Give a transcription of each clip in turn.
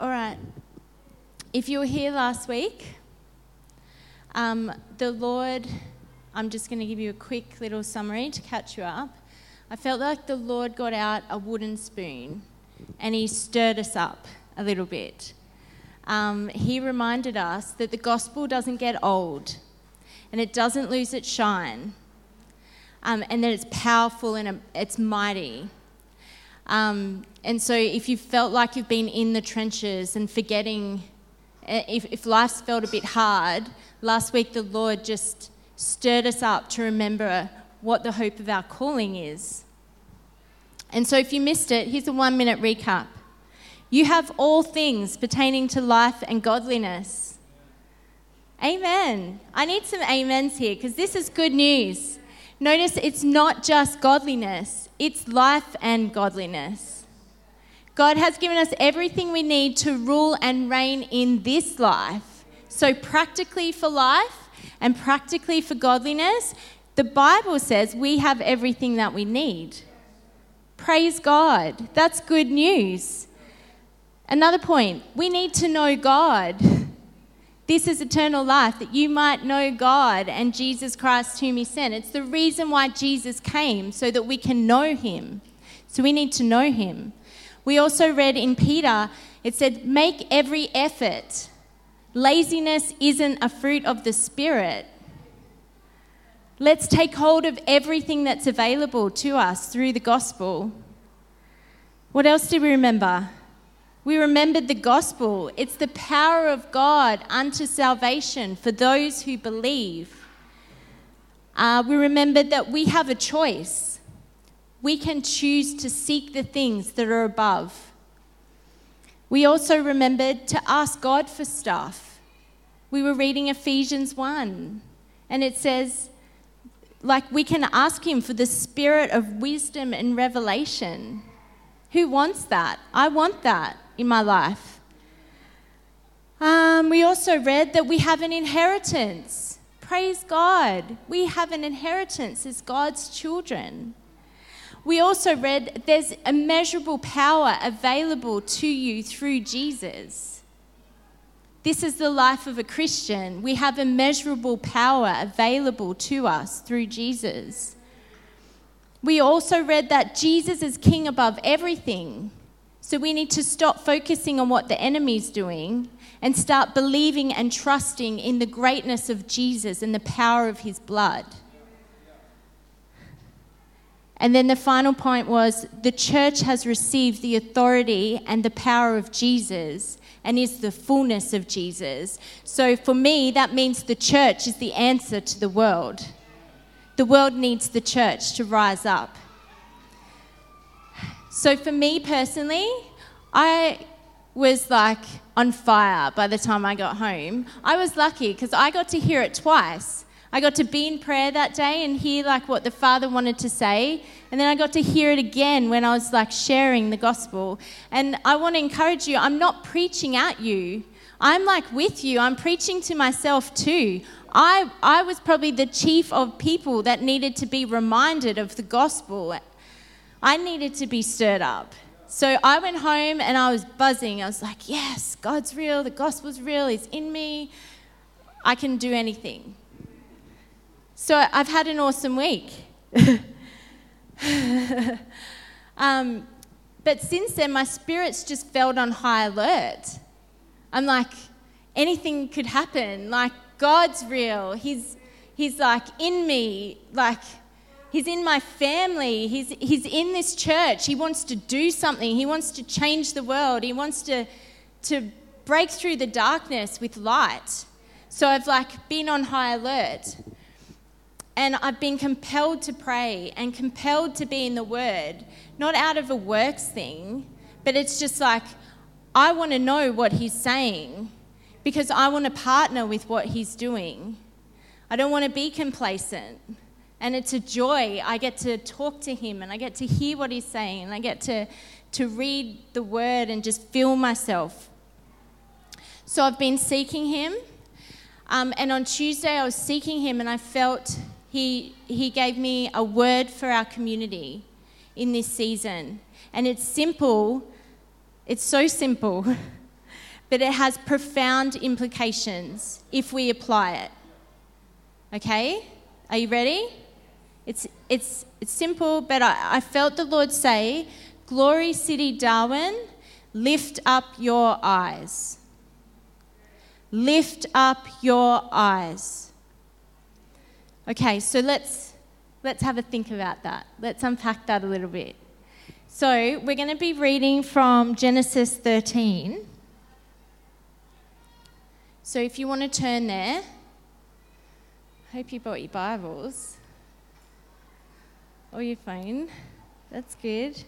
All right. If you were here last week, um, the Lord, I'm just going to give you a quick little summary to catch you up. I felt like the Lord got out a wooden spoon and He stirred us up a little bit. Um, he reminded us that the gospel doesn't get old and it doesn't lose its shine, um, and that it's powerful and it's mighty. Um, and so, if you felt like you've been in the trenches and forgetting, eh, if, if life's felt a bit hard, last week the Lord just stirred us up to remember what the hope of our calling is. And so, if you missed it, here's a one minute recap. You have all things pertaining to life and godliness. Amen. I need some amens here because this is good news. Notice it's not just godliness, it's life and godliness. God has given us everything we need to rule and reign in this life. So, practically for life and practically for godliness, the Bible says we have everything that we need. Praise God. That's good news. Another point we need to know God. This is eternal life, that you might know God and Jesus Christ, whom He sent. It's the reason why Jesus came, so that we can know Him. So we need to know Him. We also read in Peter, it said, Make every effort. Laziness isn't a fruit of the Spirit. Let's take hold of everything that's available to us through the gospel. What else do we remember? We remembered the gospel. It's the power of God unto salvation for those who believe. Uh, we remembered that we have a choice. We can choose to seek the things that are above. We also remembered to ask God for stuff. We were reading Ephesians 1, and it says, like, we can ask Him for the spirit of wisdom and revelation. Who wants that? I want that in my life. Um, we also read that we have an inheritance. Praise God. We have an inheritance as God's children. We also read there's immeasurable power available to you through Jesus. This is the life of a Christian. We have immeasurable power available to us through Jesus. We also read that Jesus is king above everything. So we need to stop focusing on what the enemy's doing and start believing and trusting in the greatness of Jesus and the power of his blood. And then the final point was the church has received the authority and the power of Jesus and is the fullness of Jesus. So for me, that means the church is the answer to the world. The world needs the church to rise up. So for me personally, I was like on fire by the time I got home. I was lucky because I got to hear it twice. I got to be in prayer that day and hear like what the Father wanted to say, and then I got to hear it again when I was like sharing the gospel. And I want to encourage you, I'm not preaching at you. I'm like with you. I'm preaching to myself too. I, I was probably the chief of people that needed to be reminded of the gospel I needed to be stirred up. So I went home and I was buzzing. I was like, yes, God's real, the gospel's real, He's in me. I can do anything. So I've had an awesome week. um, but since then, my spirit's just felt on high alert. I'm like, anything could happen. Like, God's real. He's, he's like in me. Like, He's in my family. He's, he's in this church. He wants to do something. He wants to change the world. He wants to, to break through the darkness with light. So I've like been on high alert. And I've been compelled to pray and compelled to be in the Word, not out of a works thing, but it's just like, I want to know what He's saying because I want to partner with what He's doing. I don't want to be complacent. And it's a joy. I get to talk to him and I get to hear what he's saying and I get to, to read the word and just feel myself. So I've been seeking him. Um, and on Tuesday, I was seeking him and I felt he, he gave me a word for our community in this season. And it's simple, it's so simple, but it has profound implications if we apply it. Okay? Are you ready? It's, it's, it's simple, but I, I felt the Lord say, Glory City, Darwin, lift up your eyes. Lift up your eyes. Okay, so let's, let's have a think about that. Let's unpack that a little bit. So, we're going to be reading from Genesis 13. So, if you want to turn there, I hope you brought your Bibles or your phone. That's good.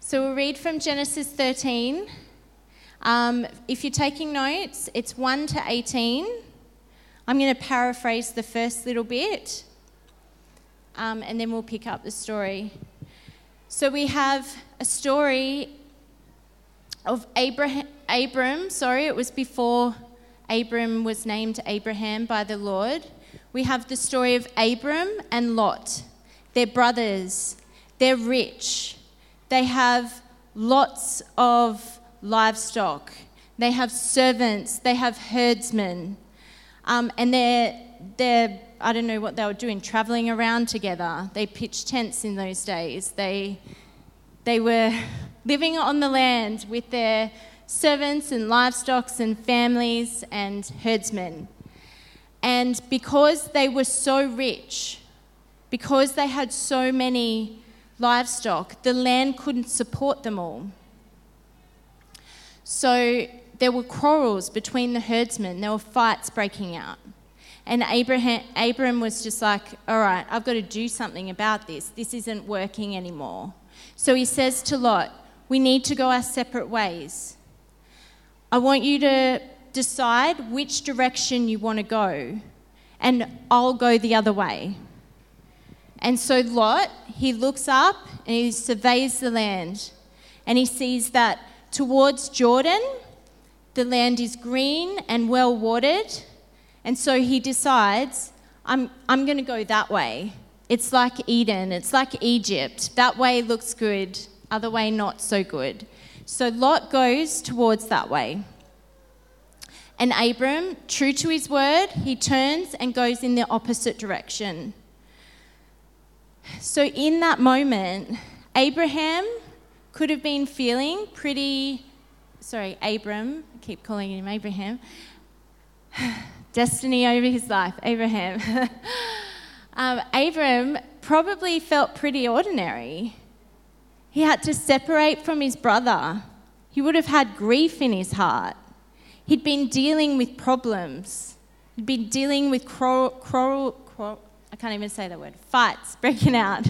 So, we'll read from Genesis 13. Um, if you're taking notes, it's 1 to 18. I'm going to paraphrase the first little bit, um, and then we'll pick up the story. So we have a story of Abraham, Abram, sorry, it was before Abram was named Abraham by the Lord. We have the story of Abram and Lot. They're brothers, they're rich, they have lots of livestock, they have servants, they have herdsmen, um, and they're, they're I don't know what they were doing, traveling around together. They pitched tents in those days. They, they were living on the land with their servants and livestock and families and herdsmen. And because they were so rich, because they had so many livestock, the land couldn't support them all. So there were quarrels between the herdsmen, there were fights breaking out. And Abraham, Abram was just like, all right, I've got to do something about this. This isn't working anymore. So he says to Lot, we need to go our separate ways. I want you to decide which direction you want to go, and I'll go the other way. And so Lot, he looks up and he surveys the land, and he sees that towards Jordan, the land is green and well watered and so he decides, I'm, I'm going to go that way. It's like Eden, it's like Egypt. That way looks good, other way not so good. So Lot goes towards that way. And Abram, true to his word, he turns and goes in the opposite direction. So in that moment, Abraham could have been feeling pretty, sorry, Abram, I keep calling him Abraham destiny over his life, Abraham. um, Abram probably felt pretty ordinary. He had to separate from his brother. He would have had grief in his heart. He'd been dealing with problems. He'd been dealing with quarrel, quarrel, quarrel I can't even say that word, fights breaking out.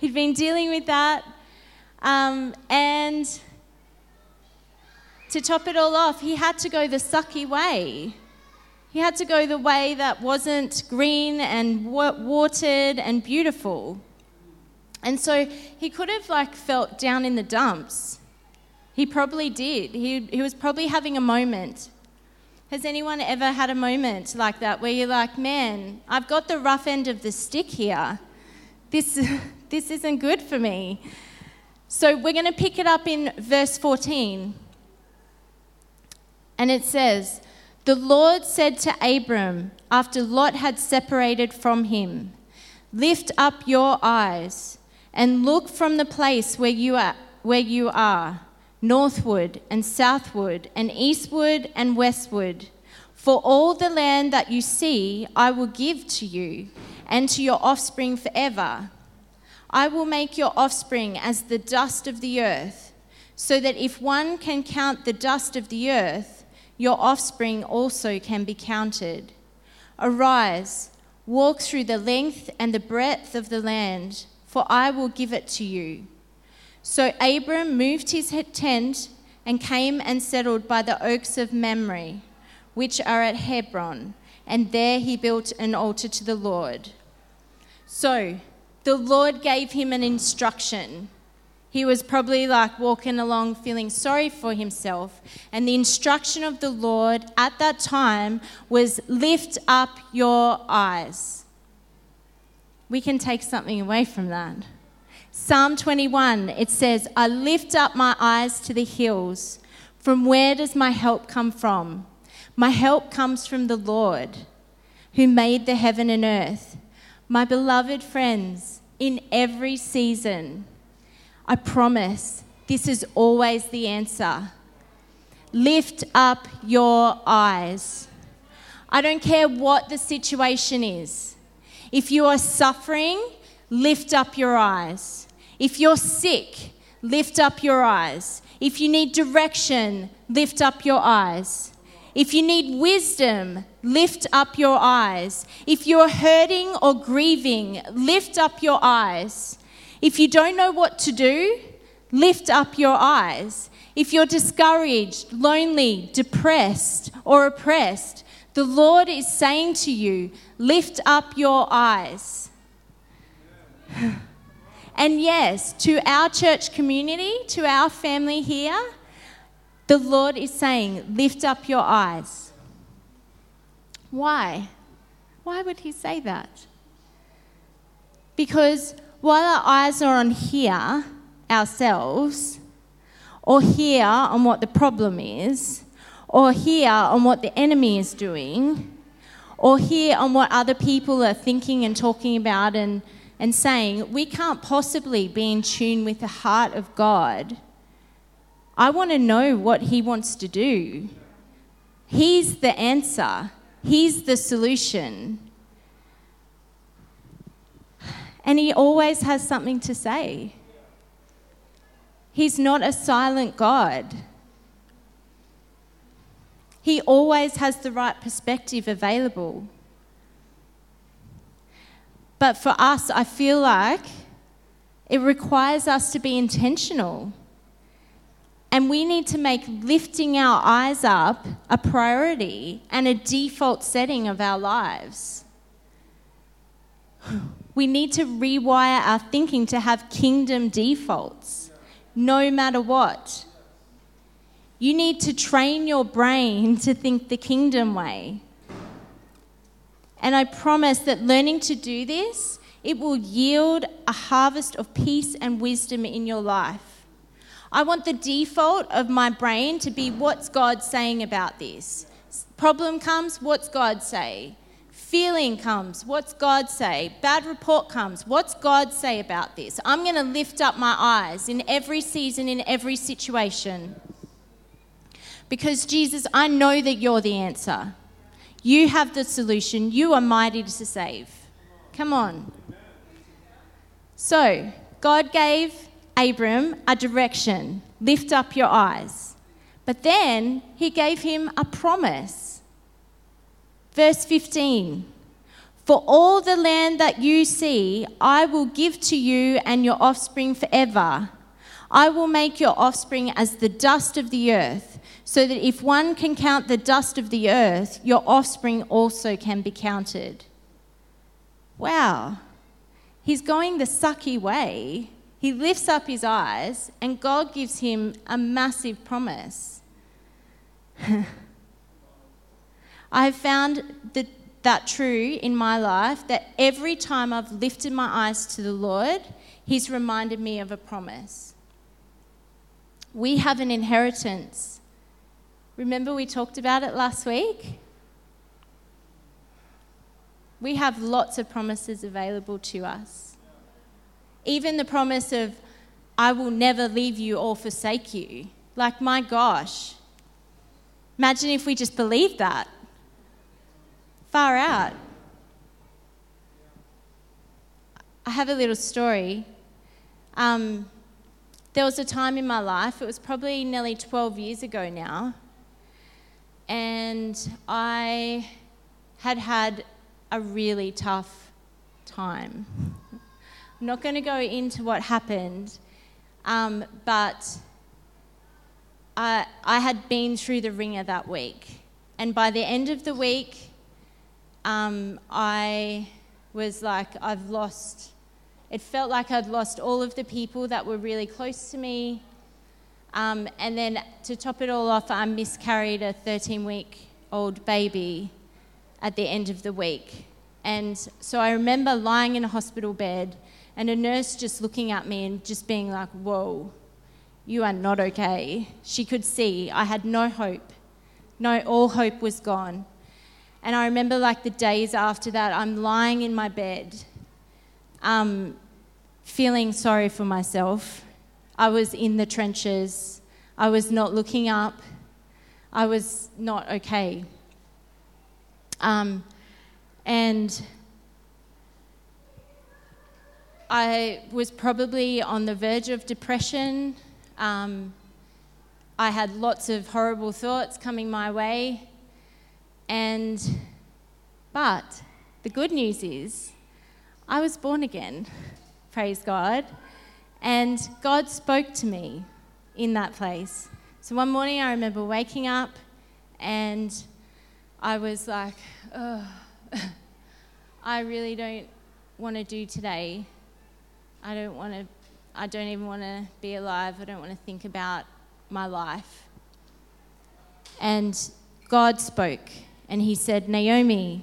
He'd been dealing with that. Um, and to top it all off, he had to go the sucky way. He had to go the way that wasn't green and watered and beautiful. And so he could have like felt down in the dumps. He probably did. He, he was probably having a moment. Has anyone ever had a moment like that where you're like, man, I've got the rough end of the stick here. This, this isn't good for me. So we're going to pick it up in verse 14. And it says, the Lord said to Abram, after Lot had separated from him, Lift up your eyes and look from the place where you are, where you are northward and southward and eastward and westward. For all the land that you see, I will give to you and to your offspring forever. I will make your offspring as the dust of the earth, so that if one can count the dust of the earth, your offspring also can be counted. Arise, walk through the length and the breadth of the land, for I will give it to you. So Abram moved his tent and came and settled by the oaks of Mamre, which are at Hebron, and there he built an altar to the Lord. So the Lord gave him an instruction he was probably like walking along feeling sorry for himself. And the instruction of the Lord at that time was lift up your eyes. We can take something away from that. Psalm 21, it says, I lift up my eyes to the hills. From where does my help come from? My help comes from the Lord, who made the heaven and earth. My beloved friends, in every season, I promise this is always the answer. Lift up your eyes. I don't care what the situation is. If you are suffering, lift up your eyes. If you're sick, lift up your eyes. If you need direction, lift up your eyes. If you need wisdom, lift up your eyes. If you're hurting or grieving, lift up your eyes. If you don't know what to do, lift up your eyes. If you're discouraged, lonely, depressed, or oppressed, the Lord is saying to you, lift up your eyes. And yes, to our church community, to our family here, the Lord is saying, lift up your eyes. Why? Why would He say that? Because while our eyes are on here, ourselves, or here on what the problem is, or here on what the enemy is doing, or here on what other people are thinking and talking about and, and saying, we can't possibly be in tune with the heart of God I want to know what He wants to do. He's the answer, He's the solution. And He always has something to say. He's not a silent God. He always has the right perspective available. But for us, I feel like it requires us to be intentional. And we need to make lifting our eyes up a priority and a default setting of our lives. We need to rewire our thinking to have kingdom defaults, no matter what. You need to train your brain to think the kingdom way. And I promise that learning to do this, it will yield a harvest of peace and wisdom in your life. I want the default of my brain to be what's God saying about this? Problem comes, what's God say? Feeling comes, what's God say? Bad report comes, what's God say about this? I'm going to lift up my eyes in every season, in every situation. Because, Jesus, I know that you're the answer. You have the solution. You are mighty to save. Come on. So, God gave Abram a direction lift up your eyes. But then he gave him a promise. Verse 15 For all the land that you see, I will give to you and your offspring forever. I will make your offspring as the dust of the earth, so that if one can count the dust of the earth, your offspring also can be counted. Wow. He's going the sucky way he lifts up his eyes, and God gives him a massive promise. I have found that, that true in my life that every time I've lifted my eyes to the Lord, He's reminded me of a promise. We have an inheritance. Remember, we talked about it last week? We have lots of promises available to us. Even the promise of, I will never leave you or forsake you. Like, my gosh. Imagine if we just believed that. Far out. I have a little story. Um, there was a time in my life, it was probably nearly 12 years ago now, and I had had a really tough time. I'm not going to go into what happened, um, but I, I had been through the wringer that week. And by the end of the week, um, I was like, I've lost, it felt like I'd lost all of the people that were really close to me. Um, and then to top it all off, I miscarried a 13 week old baby at the end of the week. And so I remember lying in a hospital bed and a nurse just looking at me and just being like, whoa, You are not okay. She could see I had no hope. No, all hope was gone. And I remember, like, the days after that, I'm lying in my bed, um, feeling sorry for myself. I was in the trenches. I was not looking up. I was not okay. Um, and I was probably on the verge of depression. Um, I had lots of horrible thoughts coming my way. And, but the good news is, I was born again, praise God. And God spoke to me in that place. So one morning I remember waking up and I was like, I really don't want to do today. I don't want to, I don't even want to be alive. I don't want to think about my life. And God spoke and he said, Naomi,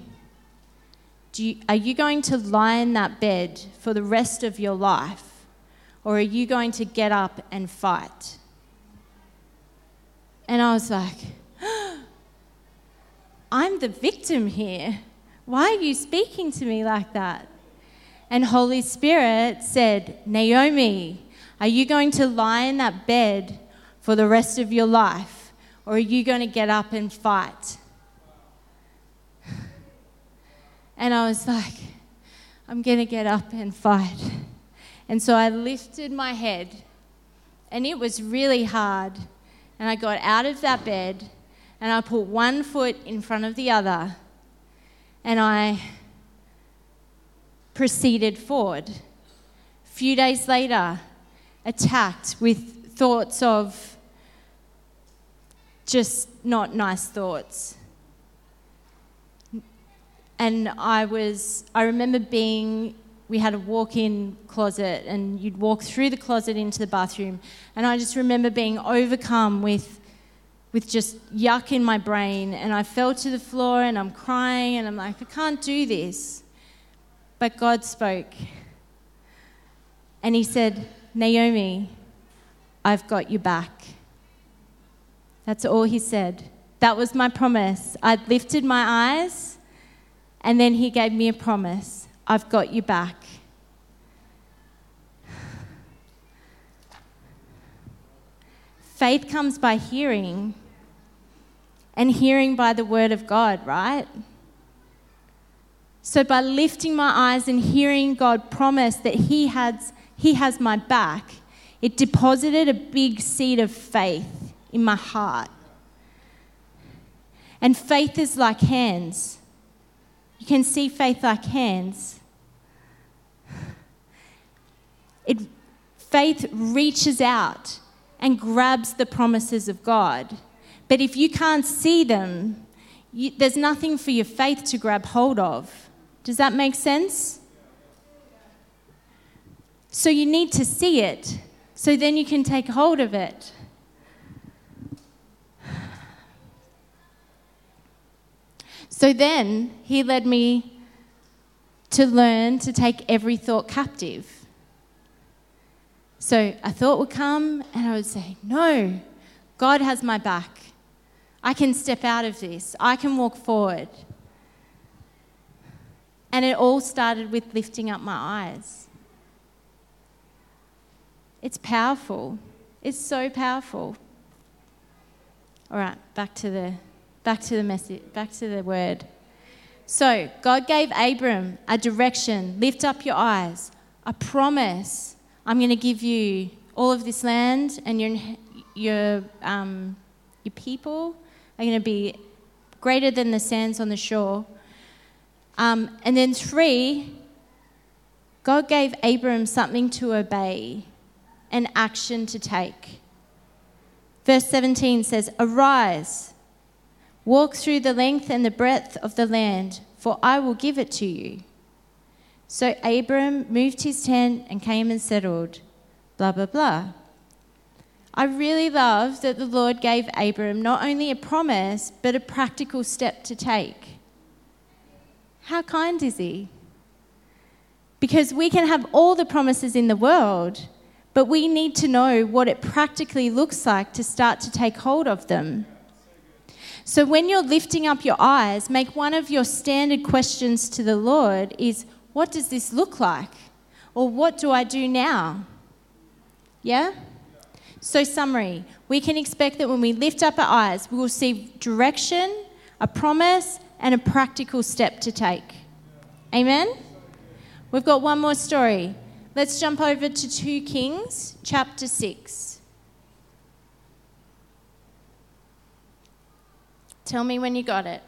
you, are you going to lie in that bed for the rest of your life? Or are you going to get up and fight? And I was like, I'm the victim here. Why are you speaking to me like that? And Holy Spirit said, Naomi, are you going to lie in that bed for the rest of your life? Or are you going to get up and fight? And I was like, I'm going to get up and fight. And so I lifted my head, and it was really hard. And I got out of that bed, and I put one foot in front of the other, and I proceeded forward. A few days later, attacked with thoughts of just not nice thoughts. And I was, I remember being, we had a walk in closet, and you'd walk through the closet into the bathroom. And I just remember being overcome with, with just yuck in my brain. And I fell to the floor and I'm crying, and I'm like, I can't do this. But God spoke. And He said, Naomi, I've got you back. That's all He said. That was my promise. I'd lifted my eyes and then he gave me a promise I've got you back. Faith comes by hearing, and hearing by the word of God, right? So, by lifting my eyes and hearing God promise that He has, he has my back, it deposited a big seed of faith in my heart. And faith is like hands. You can see faith like hands. It, faith reaches out and grabs the promises of God. But if you can't see them, you, there's nothing for your faith to grab hold of. Does that make sense? So you need to see it so then you can take hold of it. So then he led me to learn to take every thought captive. So a thought would come, and I would say, No, God has my back. I can step out of this, I can walk forward. And it all started with lifting up my eyes. It's powerful. It's so powerful. All right, back to the Back to the message, back to the word. So, God gave Abram a direction lift up your eyes, a promise. I'm going to give you all of this land, and your, your, um, your people are going to be greater than the sands on the shore. Um, and then, three, God gave Abram something to obey, an action to take. Verse 17 says, Arise Walk through the length and the breadth of the land, for I will give it to you. So Abram moved his tent and came and settled. Blah, blah, blah. I really love that the Lord gave Abram not only a promise, but a practical step to take. How kind is he? Because we can have all the promises in the world, but we need to know what it practically looks like to start to take hold of them. So when you're lifting up your eyes, make one of your standard questions to the Lord is what does this look like? Or what do I do now? Yeah? So, summary we can expect that when we lift up our eyes, we will see direction, a promise, and a practical step to take. Amen? We've got one more story. Let's jump over to 2 Kings chapter 6. Tell me when you got it.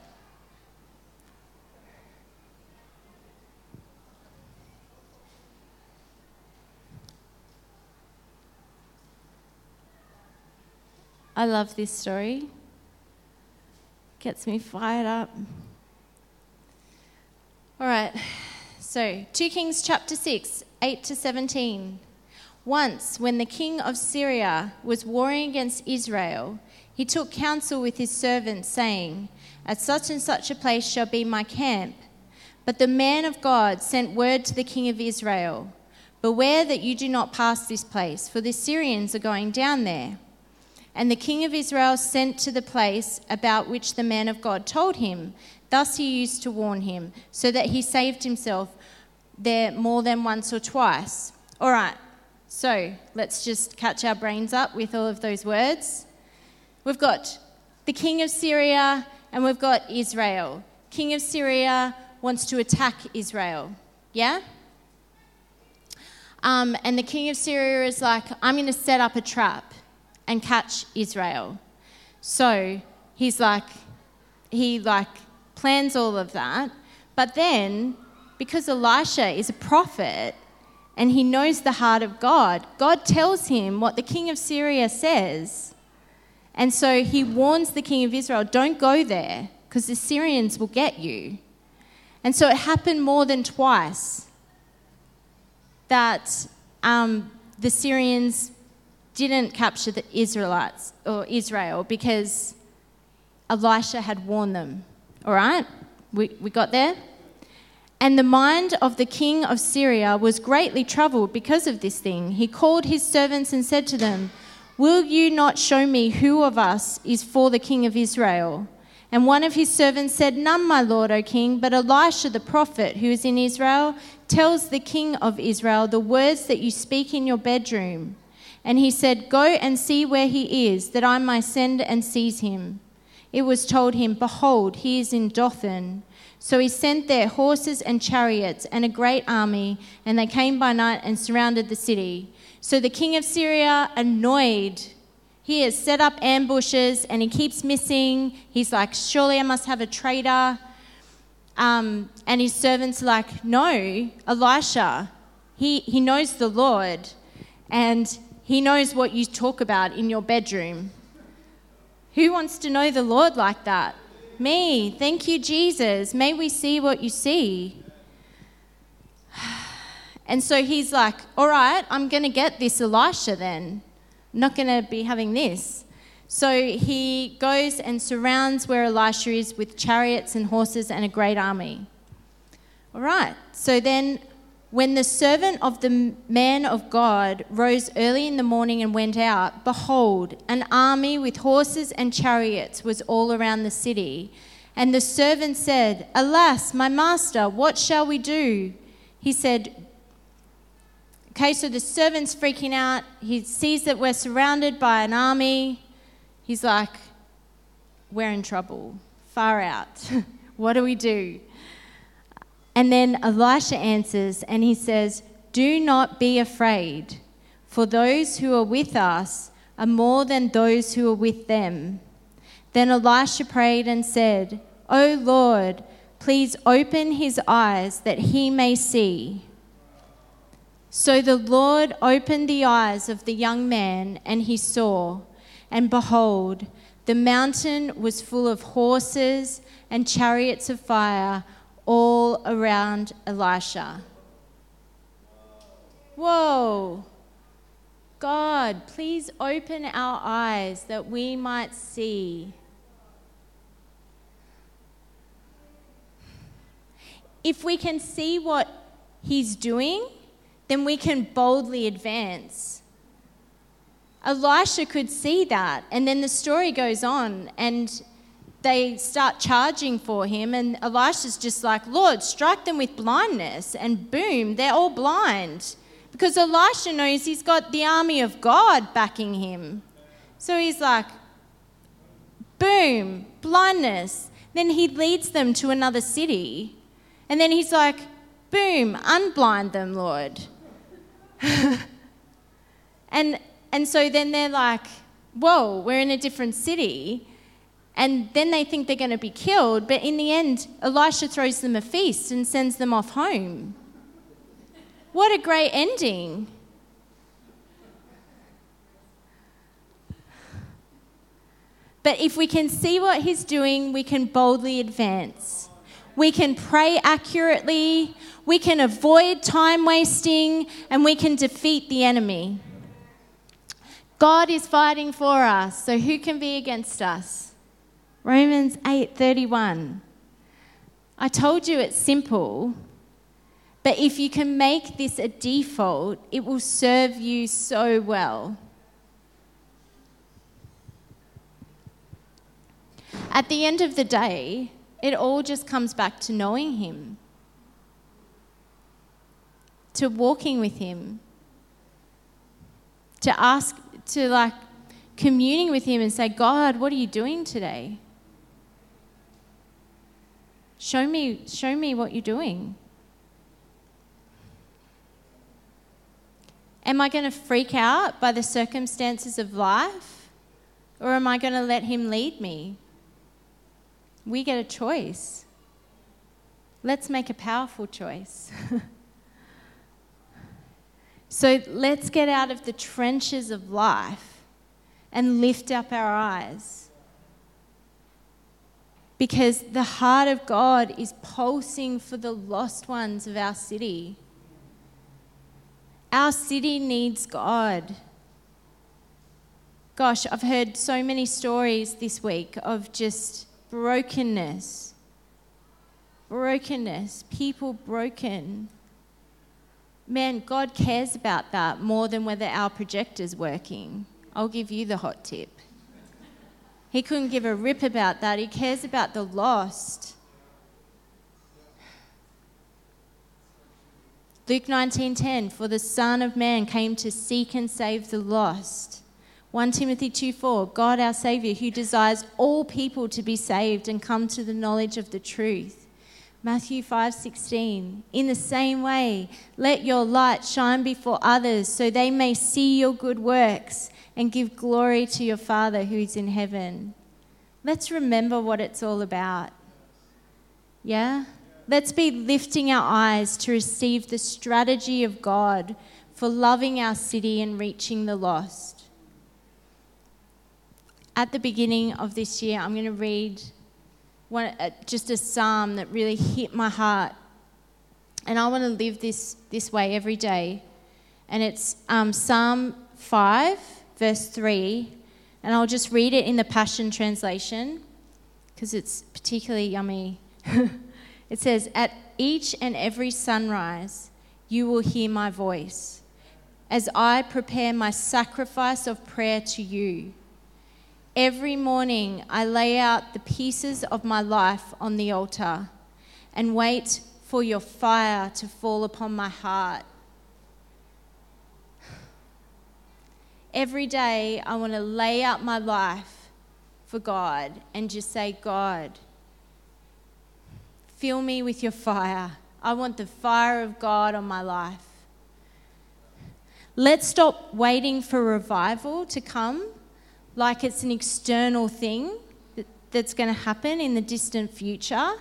I love this story. Gets me fired up. All right, so 2 Kings chapter 6, 8 to 17. Once, when the king of Syria was warring against Israel, he took counsel with his servants, saying, At such and such a place shall be my camp. But the man of God sent word to the king of Israel Beware that you do not pass this place, for the Syrians are going down there. And the king of Israel sent to the place about which the man of God told him. Thus he used to warn him, so that he saved himself there more than once or twice. All right, so let's just catch our brains up with all of those words. We've got the king of Syria and we've got Israel. King of Syria wants to attack Israel. Yeah? Um, and the king of Syria is like, I'm going to set up a trap and catch Israel. So he's like, he like plans all of that. But then, because Elisha is a prophet and he knows the heart of God, God tells him what the king of Syria says. And so he warns the king of Israel don't go there because the Syrians will get you. And so it happened more than twice that um, the Syrians didn't capture the Israelites or Israel because Elisha had warned them. All right? We, we got there? And the mind of the king of Syria was greatly troubled because of this thing. He called his servants and said to them, Will you not show me who of us is for the king of Israel? And one of his servants said, None, my lord, O king, but Elisha the prophet, who is in Israel, tells the king of Israel the words that you speak in your bedroom. And he said, Go and see where he is, that I may send and seize him. It was told him, Behold, he is in Dothan. So he sent there horses and chariots and a great army, and they came by night and surrounded the city. So the king of Syria, annoyed, he has set up ambushes and he keeps missing. He's like, Surely I must have a traitor. Um, and his servants are like, No, Elisha, he, he knows the Lord and he knows what you talk about in your bedroom. Who wants to know the Lord like that? Me. Thank you, Jesus. May we see what you see. And so he's like, All right, I'm going to get this Elisha then. I'm not going to be having this. So he goes and surrounds where Elisha is with chariots and horses and a great army. All right, so then when the servant of the man of God rose early in the morning and went out, behold, an army with horses and chariots was all around the city. And the servant said, Alas, my master, what shall we do? He said, Okay, so the servant's freaking out. He sees that we're surrounded by an army. He's like, We're in trouble. Far out. what do we do? And then Elisha answers and he says, Do not be afraid, for those who are with us are more than those who are with them. Then Elisha prayed and said, O Lord, please open his eyes that he may see. So the Lord opened the eyes of the young man, and he saw, and behold, the mountain was full of horses and chariots of fire all around Elisha. Whoa! God, please open our eyes that we might see. If we can see what he's doing, then we can boldly advance Elisha could see that. And then the story goes on, and they start charging for him. And Elisha's just like, Lord, strike them with blindness. And boom, they're all blind. Because Elisha knows he's got the army of God backing him. So he's like, boom, blindness. Then he leads them to another city. And then he's like, boom, unblind them, Lord. and, and so then they're like, whoa, we're in a different city. And then they think they're going to be killed. But in the end, Elisha throws them a feast and sends them off home. What a great ending. But if we can see what he's doing, we can boldly advance. We can pray accurately, we can avoid time wasting, and we can defeat the enemy. God is fighting for us, so who can be against us? Romans 8:31. I told you it's simple, but if you can make this a default, it will serve you so well. At the end of the day, it all just comes back to knowing Him, to walking with Him, to ask, to like communing with Him and say, God, what are you doing today? Show me, show me what you're doing. Am I going to freak out by the circumstances of life? Or am I going to let Him lead me? We get a choice. Let's make a powerful choice. so let's get out of the trenches of life and lift up our eyes. Because the heart of God is pulsing for the lost ones of our city. Our city needs God. Gosh, I've heard so many stories this week of just brokenness. Brokenness, people broken. Man, God cares about that more than whether our projector's working. I'll give you the hot tip. He couldn't give a rip about that. He cares about the lost. Luke 19:10 For the son of man came to seek and save the lost. 1 Timothy 2 4, God our Saviour, who desires all people to be saved and come to the knowledge of the truth. Matthew 5:16 in the same way, let your light shine before others so they may see your good works and give glory to your Father who is in heaven. Let's remember what it's all about. Yeah? Let's be lifting our eyes to receive the strategy of God for loving our city and reaching the lost at the beginning of this year, I'm going to read one, uh, just a psalm that really hit my heart. And I want to live this, this way every day. And it's um, Psalm 5, verse 3. And I'll just read it in the Passion Translation because it's particularly yummy. it says, At each and every sunrise, you will hear my voice as I prepare my sacrifice of prayer to you. Every morning, I lay out the pieces of my life on the altar and wait for your fire to fall upon my heart. Every day, I want to lay out my life for God and just say, God, fill me with your fire. I want the fire of God on my life. Let's stop waiting for revival to come like it's an external thing that, that's going to happen in the distant future.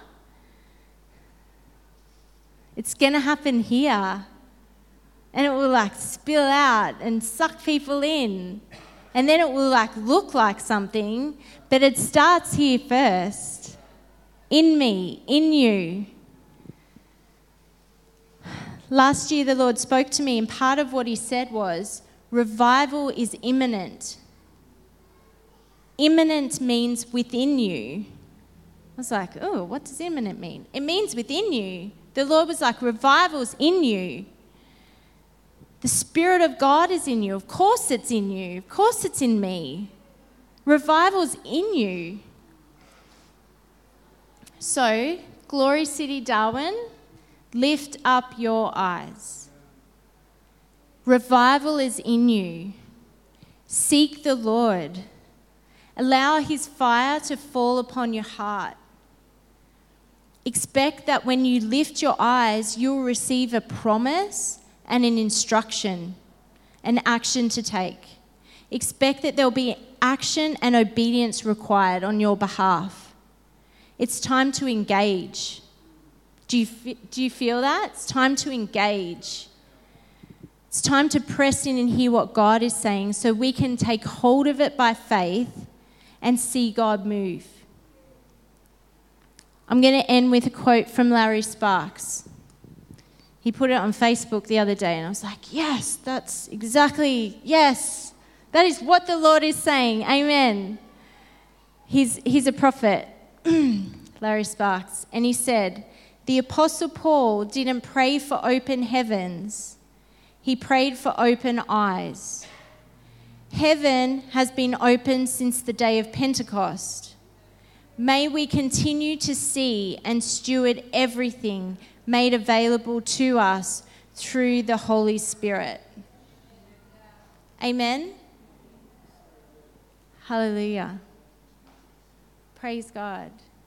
It's going to happen here. And it will like spill out and suck people in. And then it will like look like something, but it starts here first. In me, in you. Last year, the Lord spoke to me, and part of what He said was revival is imminent. Imminent means within you. I was like, oh, what does imminent mean? It means within you. The Lord was like, revival's in you. The Spirit of God is in you. Of course, it's in you. Of course, it's in me. Revival's in you. So, Glory City, Darwin, lift up your eyes. Revival is in you. Seek the Lord. Allow his fire to fall upon your heart. Expect that when you lift your eyes, you'll receive a promise and an instruction, an action to take. Expect that there'll be action and obedience required on your behalf. It's time to engage. Do you, do you feel that? It's time to engage. It's time to press in and hear what God is saying so we can take hold of it by faith and see God move. I'm going to end with a quote from Larry Sparks. He put it on Facebook the other day, and I was like, yes, that's exactly, yes, that is what the Lord is saying. Amen. He's, he's a prophet, Larry Sparks, and he said, The Apostle Paul didn't pray for open heavens, he prayed for open eyes. Heaven has been open since the day of Pentecost. May we continue to see and steward everything made available to us through the Holy Spirit. Amen. Hallelujah. Praise God.